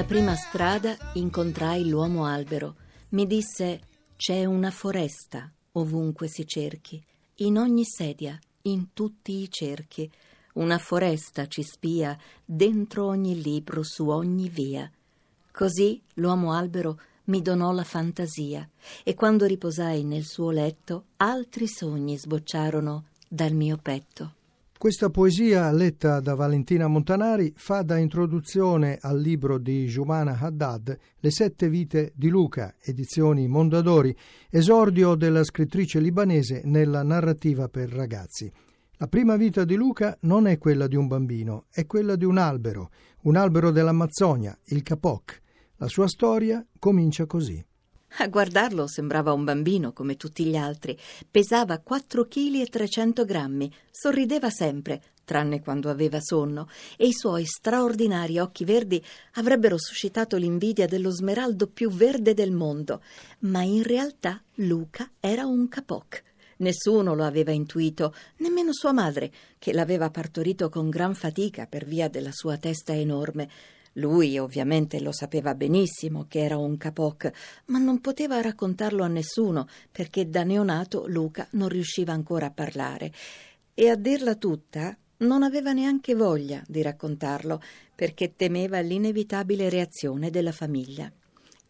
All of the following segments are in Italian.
Sulla prima strada incontrai l'uomo albero. Mi disse: C'è una foresta ovunque si cerchi, in ogni sedia, in tutti i cerchi. Una foresta ci spia dentro ogni libro, su ogni via. Così l'uomo albero mi donò la fantasia e quando riposai nel suo letto altri sogni sbocciarono dal mio petto. Questa poesia, letta da Valentina Montanari, fa da introduzione al libro di Jumana Haddad Le sette vite di Luca, edizioni Mondadori, esordio della scrittrice libanese nella narrativa per ragazzi. La prima vita di Luca non è quella di un bambino, è quella di un albero, un albero dell'Amazzonia, il Capoc. La sua storia comincia così. A guardarlo sembrava un bambino come tutti gli altri. Pesava 4 kg e 300 grammi, sorrideva sempre, tranne quando aveva sonno, e i suoi straordinari occhi verdi avrebbero suscitato l'invidia dello smeraldo più verde del mondo. Ma in realtà Luca era un capoc. Nessuno lo aveva intuito, nemmeno sua madre, che l'aveva partorito con gran fatica per via della sua testa enorme. Lui ovviamente lo sapeva benissimo che era un capoc, ma non poteva raccontarlo a nessuno perché da neonato Luca non riusciva ancora a parlare. E a dirla tutta, non aveva neanche voglia di raccontarlo perché temeva l'inevitabile reazione della famiglia.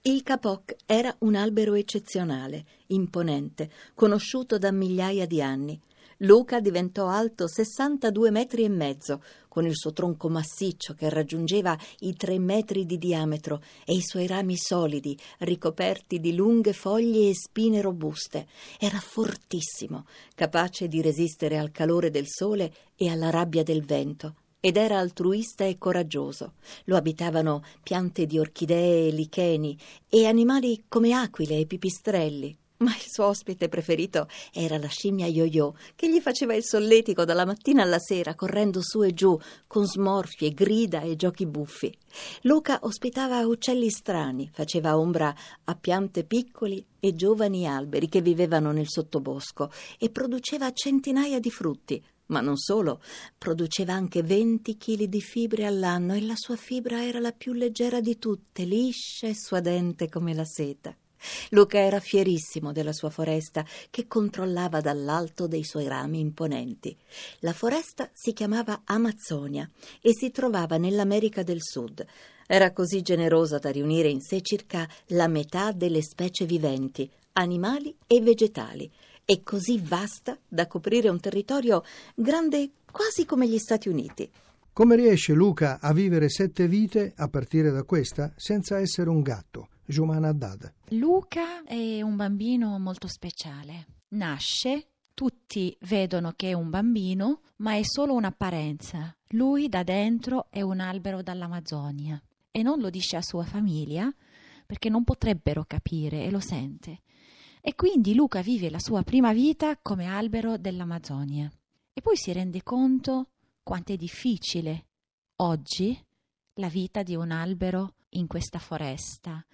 Il capoc era un albero eccezionale, imponente, conosciuto da migliaia di anni. Luca diventò alto 62 metri e mezzo, con il suo tronco massiccio che raggiungeva i tre metri di diametro e i suoi rami solidi, ricoperti di lunghe foglie e spine robuste. Era fortissimo, capace di resistere al calore del sole e alla rabbia del vento. Ed era altruista e coraggioso. Lo abitavano piante di orchidee e licheni e animali come aquile e pipistrelli. Ma il suo ospite preferito era la scimmia yo-yo, che gli faceva il solletico dalla mattina alla sera, correndo su e giù, con smorfie, grida e giochi buffi. Luca ospitava uccelli strani, faceva ombra a piante piccoli e giovani alberi che vivevano nel sottobosco e produceva centinaia di frutti. Ma non solo, produceva anche 20 kg di fibre all'anno e la sua fibra era la più leggera di tutte, liscia e suadente come la seta. Luca era fierissimo della sua foresta che controllava dall'alto dei suoi rami imponenti. La foresta si chiamava Amazzonia e si trovava nell'America del Sud. Era così generosa da riunire in sé circa la metà delle specie viventi, animali e vegetali, e così vasta da coprire un territorio grande quasi come gli Stati Uniti. Come riesce Luca a vivere sette vite a partire da questa senza essere un gatto? Jumana Haddad. Luca è un bambino molto speciale. Nasce, tutti vedono che è un bambino, ma è solo un'apparenza. Lui da dentro è un albero dall'Amazzonia e non lo dice a sua famiglia perché non potrebbero capire e lo sente. E quindi Luca vive la sua prima vita come albero dell'Amazzonia. E poi si rende conto quanto è difficile oggi la vita di un albero in questa foresta,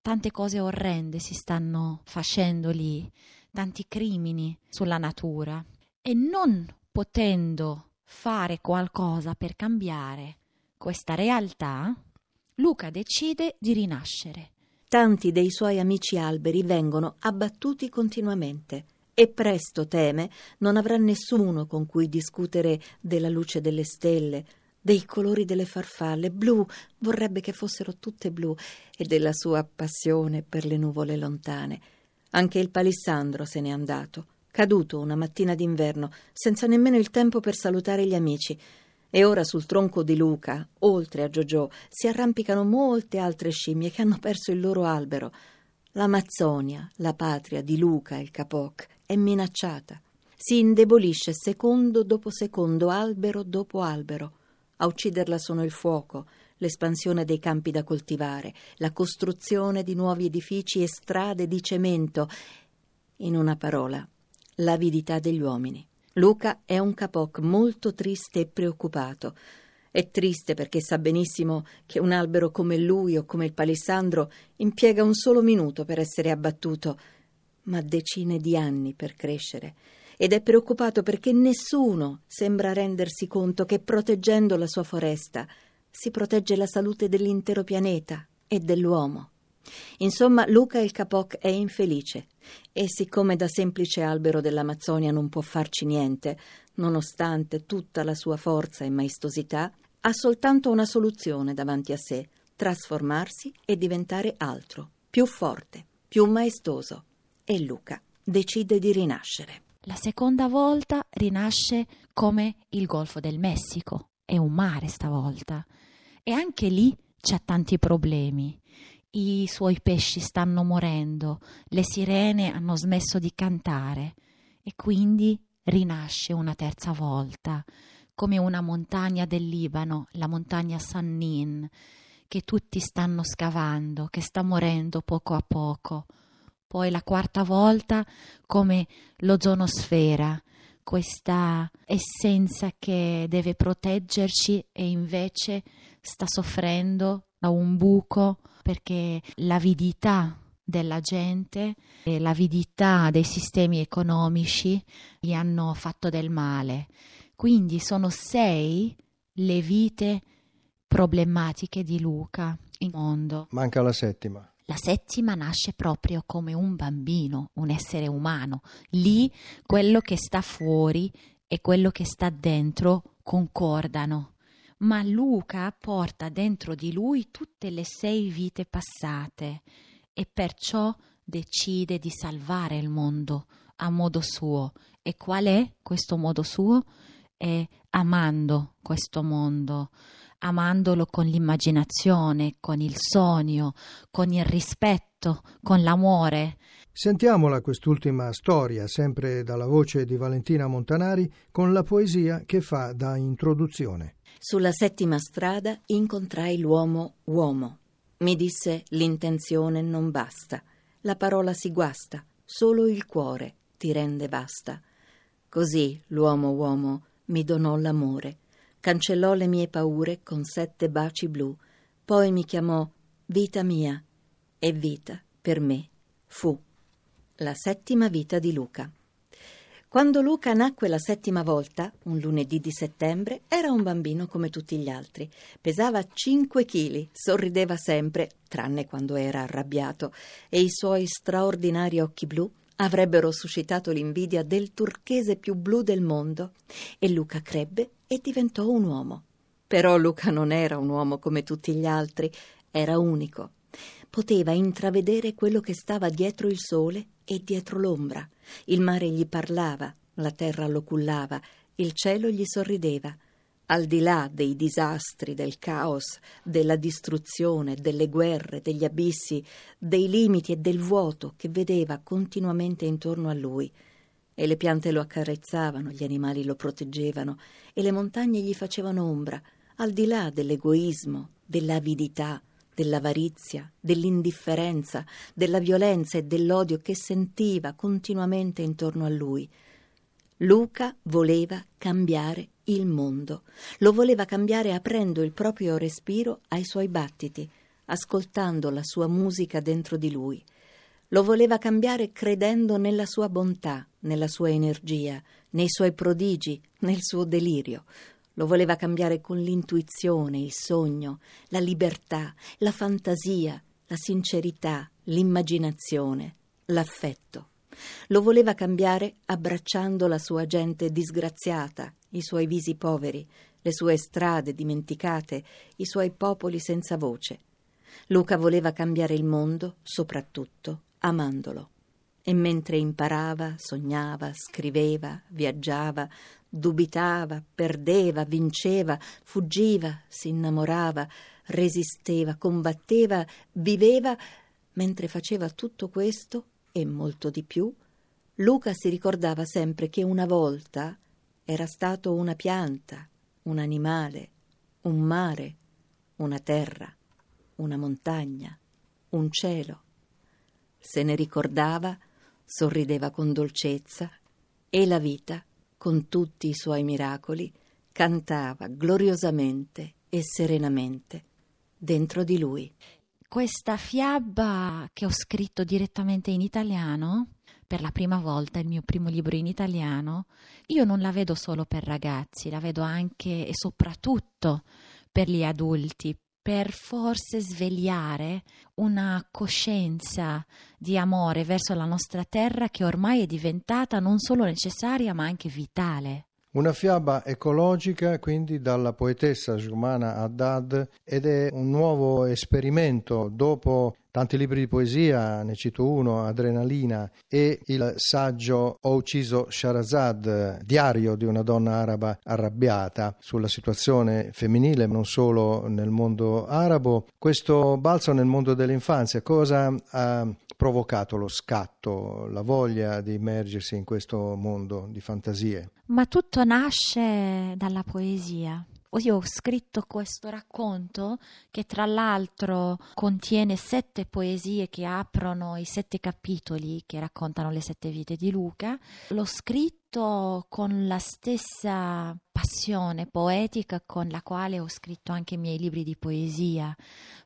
tante cose orrende si stanno facendo lì, tanti crimini sulla natura e non potendo fare qualcosa per cambiare questa realtà, Luca decide di rinascere. Tanti dei suoi amici alberi vengono abbattuti continuamente e presto teme non avrà nessuno con cui discutere della luce delle stelle, dei colori delle farfalle, blu, vorrebbe che fossero tutte blu, e della sua passione per le nuvole lontane. Anche il palissandro se n'è andato, caduto una mattina d'inverno, senza nemmeno il tempo per salutare gli amici. E ora sul tronco di Luca, oltre a Giorgio, si arrampicano molte altre scimmie che hanno perso il loro albero. L'Amazzonia, la patria di Luca il Capoc, è minacciata. Si indebolisce secondo dopo secondo, albero dopo albero. A ucciderla sono il fuoco, l'espansione dei campi da coltivare, la costruzione di nuovi edifici e strade di cemento. In una parola, l'avidità degli uomini. Luca è un capoc molto triste e preoccupato. È triste perché sa benissimo che un albero come lui o come il palissandro impiega un solo minuto per essere abbattuto, ma decine di anni per crescere. Ed è preoccupato perché nessuno sembra rendersi conto che proteggendo la sua foresta si protegge la salute dell'intero pianeta e dell'uomo. Insomma, Luca il Capoc è infelice e siccome da semplice albero dell'Amazzonia non può farci niente, nonostante tutta la sua forza e maestosità, ha soltanto una soluzione davanti a sé, trasformarsi e diventare altro, più forte, più maestoso. E Luca decide di rinascere. La seconda volta rinasce come il Golfo del Messico. È un mare stavolta. E anche lì c'ha tanti problemi. I suoi pesci stanno morendo, le sirene hanno smesso di cantare e quindi rinasce una terza volta, come una montagna del Libano, la montagna Sannin, che tutti stanno scavando, che sta morendo poco a poco. Poi la quarta volta come l'ozonosfera, questa essenza che deve proteggerci e invece sta soffrendo da un buco perché l'avidità della gente e l'avidità dei sistemi economici gli hanno fatto del male. Quindi sono sei le vite problematiche di Luca in mondo. Manca la settima. La settima nasce proprio come un bambino, un essere umano. Lì quello che sta fuori e quello che sta dentro concordano ma Luca porta dentro di lui tutte le sei vite passate e perciò decide di salvare il mondo a modo suo. E qual è questo modo suo? È amando questo mondo, amandolo con l'immaginazione, con il sogno, con il rispetto, con l'amore. Sentiamola quest'ultima storia, sempre dalla voce di Valentina Montanari, con la poesia che fa da introduzione. Sulla settima strada incontrai l'uomo uomo. Mi disse l'intenzione non basta, la parola si guasta, solo il cuore ti rende basta. Così l'uomo uomo mi donò l'amore, cancellò le mie paure con sette baci blu, poi mi chiamò vita mia e vita per me fu. La settima vita di Luca. Quando Luca nacque la settima volta, un lunedì di settembre, era un bambino come tutti gli altri. Pesava 5 chili, sorrideva sempre, tranne quando era arrabbiato, e i suoi straordinari occhi blu avrebbero suscitato l'invidia del turchese più blu del mondo. E Luca crebbe e diventò un uomo. Però Luca non era un uomo come tutti gli altri, era unico. Poteva intravedere quello che stava dietro il sole e dietro l'ombra. Il mare gli parlava, la terra lo cullava, il cielo gli sorrideva. Al di là dei disastri, del caos, della distruzione, delle guerre, degli abissi, dei limiti e del vuoto che vedeva continuamente intorno a lui. E le piante lo accarezzavano, gli animali lo proteggevano e le montagne gli facevano ombra, al di là dell'egoismo, dell'avidità, dell'avarizia, dell'indifferenza, della violenza e dell'odio che sentiva continuamente intorno a lui. Luca voleva cambiare il mondo, lo voleva cambiare aprendo il proprio respiro ai suoi battiti, ascoltando la sua musica dentro di lui. Lo voleva cambiare credendo nella sua bontà, nella sua energia, nei suoi prodigi, nel suo delirio. Lo voleva cambiare con l'intuizione, il sogno, la libertà, la fantasia, la sincerità, l'immaginazione, l'affetto. Lo voleva cambiare abbracciando la sua gente disgraziata, i suoi visi poveri, le sue strade dimenticate, i suoi popoli senza voce. Luca voleva cambiare il mondo, soprattutto amandolo. E mentre imparava, sognava, scriveva, viaggiava, dubitava, perdeva, vinceva, fuggiva, si innamorava, resisteva, combatteva, viveva, Mentre faceva tutto questo e molto di più, Luca si ricordava sempre che una volta era stato una pianta, un animale, un mare, una terra, una montagna, un cielo. Se ne ricordava, sorrideva con dolcezza e la vita, con tutti i suoi miracoli, cantava gloriosamente e serenamente dentro di lui. Questa fiaba che ho scritto direttamente in italiano, per la prima volta, il mio primo libro in italiano, io non la vedo solo per ragazzi, la vedo anche e soprattutto per gli adulti, per forse svegliare una coscienza di amore verso la nostra terra che ormai è diventata non solo necessaria ma anche vitale. Una fiaba ecologica quindi dalla poetessa Jumana Haddad ed è un nuovo esperimento dopo tanti libri di poesia, ne cito uno, Adrenalina, e il saggio Ho ucciso Sharazad, diario di una donna araba arrabbiata sulla situazione femminile, non solo nel mondo arabo. Questo balzo nel mondo dell'infanzia, cosa ha provocato lo scatto, la voglia di immergersi in questo mondo di fantasie? Ma tutto nasce dalla poesia. Io ho scritto questo racconto che tra l'altro contiene sette poesie che aprono i sette capitoli che raccontano le sette vite di Luca. L'ho scritto con la stessa passione poetica con la quale ho scritto anche i miei libri di poesia,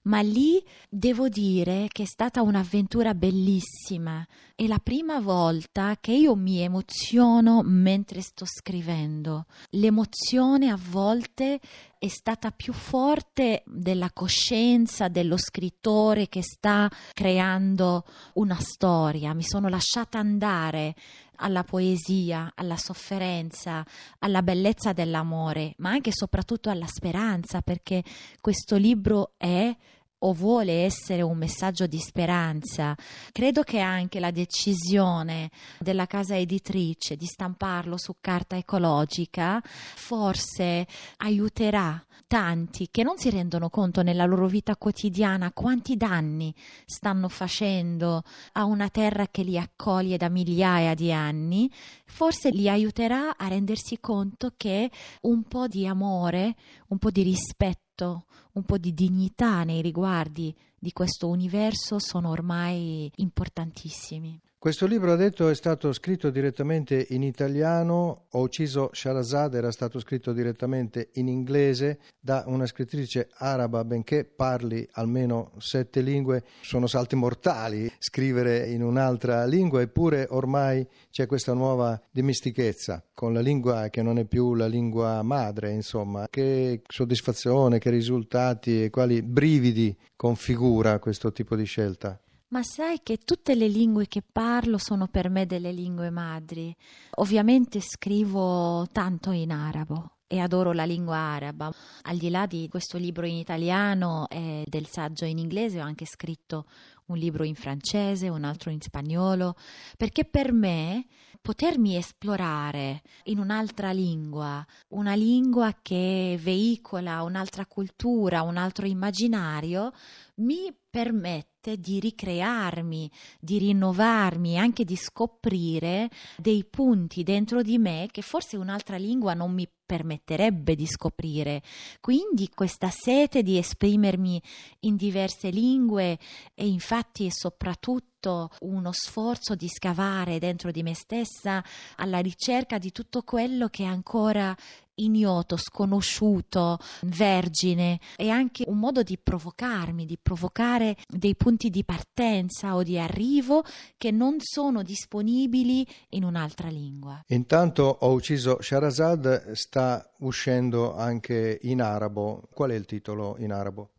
ma lì devo dire che è stata un'avventura bellissima. È la prima volta che io mi emoziono mentre sto scrivendo. L'emozione a volte è stata più forte della coscienza dello scrittore che sta creando una storia. Mi sono lasciata andare alla poesia, alla sofferenza, alla bellezza dell'amore, ma anche e soprattutto alla speranza, perché questo libro è o vuole essere un messaggio di speranza. Credo che anche la decisione della casa editrice di stamparlo su carta ecologica forse aiuterà tanti che non si rendono conto nella loro vita quotidiana quanti danni stanno facendo a una terra che li accoglie da migliaia di anni, forse li aiuterà a rendersi conto che un po' di amore, un po' di rispetto, un po' di dignità nei riguardi di questo universo sono ormai importantissimi. Questo libro, ha detto, è stato scritto direttamente in italiano, Ho ucciso Sharazad era stato scritto direttamente in inglese da una scrittrice araba, benché parli almeno sette lingue, sono salti mortali scrivere in un'altra lingua, eppure ormai c'è questa nuova dimestichezza con la lingua che non è più la lingua madre, insomma. Che soddisfazione, che risultati e quali brividi configura questo tipo di scelta? Ma sai che tutte le lingue che parlo sono per me delle lingue madri. Ovviamente scrivo tanto in arabo e adoro la lingua araba. Al di là di questo libro in italiano e del saggio in inglese, ho anche scritto un libro in francese, un altro in spagnolo, perché per me potermi esplorare in un'altra lingua, una lingua che veicola un'altra cultura, un altro immaginario, mi permette di ricrearmi, di rinnovarmi, anche di scoprire dei punti dentro di me che forse un'altra lingua non mi permetterebbe di scoprire. Quindi questa sete di esprimermi in diverse lingue e infatti e soprattutto uno sforzo di scavare dentro di me stessa alla ricerca di tutto quello che ancora ignoto, sconosciuto, vergine, è anche un modo di provocarmi, di provocare dei punti di partenza o di arrivo che non sono disponibili in un'altra lingua. Intanto ho ucciso Sharazad, sta uscendo anche in arabo. Qual è il titolo in arabo?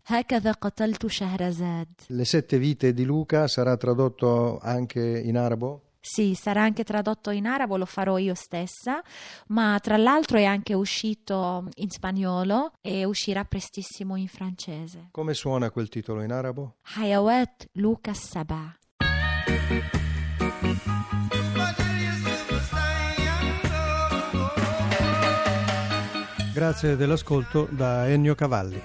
Le sette vite di Luca sarà tradotto anche in arabo? Sì, sarà anche tradotto in arabo, lo farò io stessa, ma tra l'altro è anche uscito in spagnolo e uscirà prestissimo in francese. Come suona quel titolo in arabo? Hayawat Lucas Sabah. Grazie dell'ascolto da Ennio Cavalli.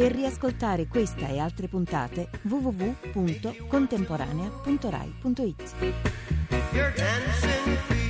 Per riascoltare questa e altre puntate www.contemporanea.rai.it.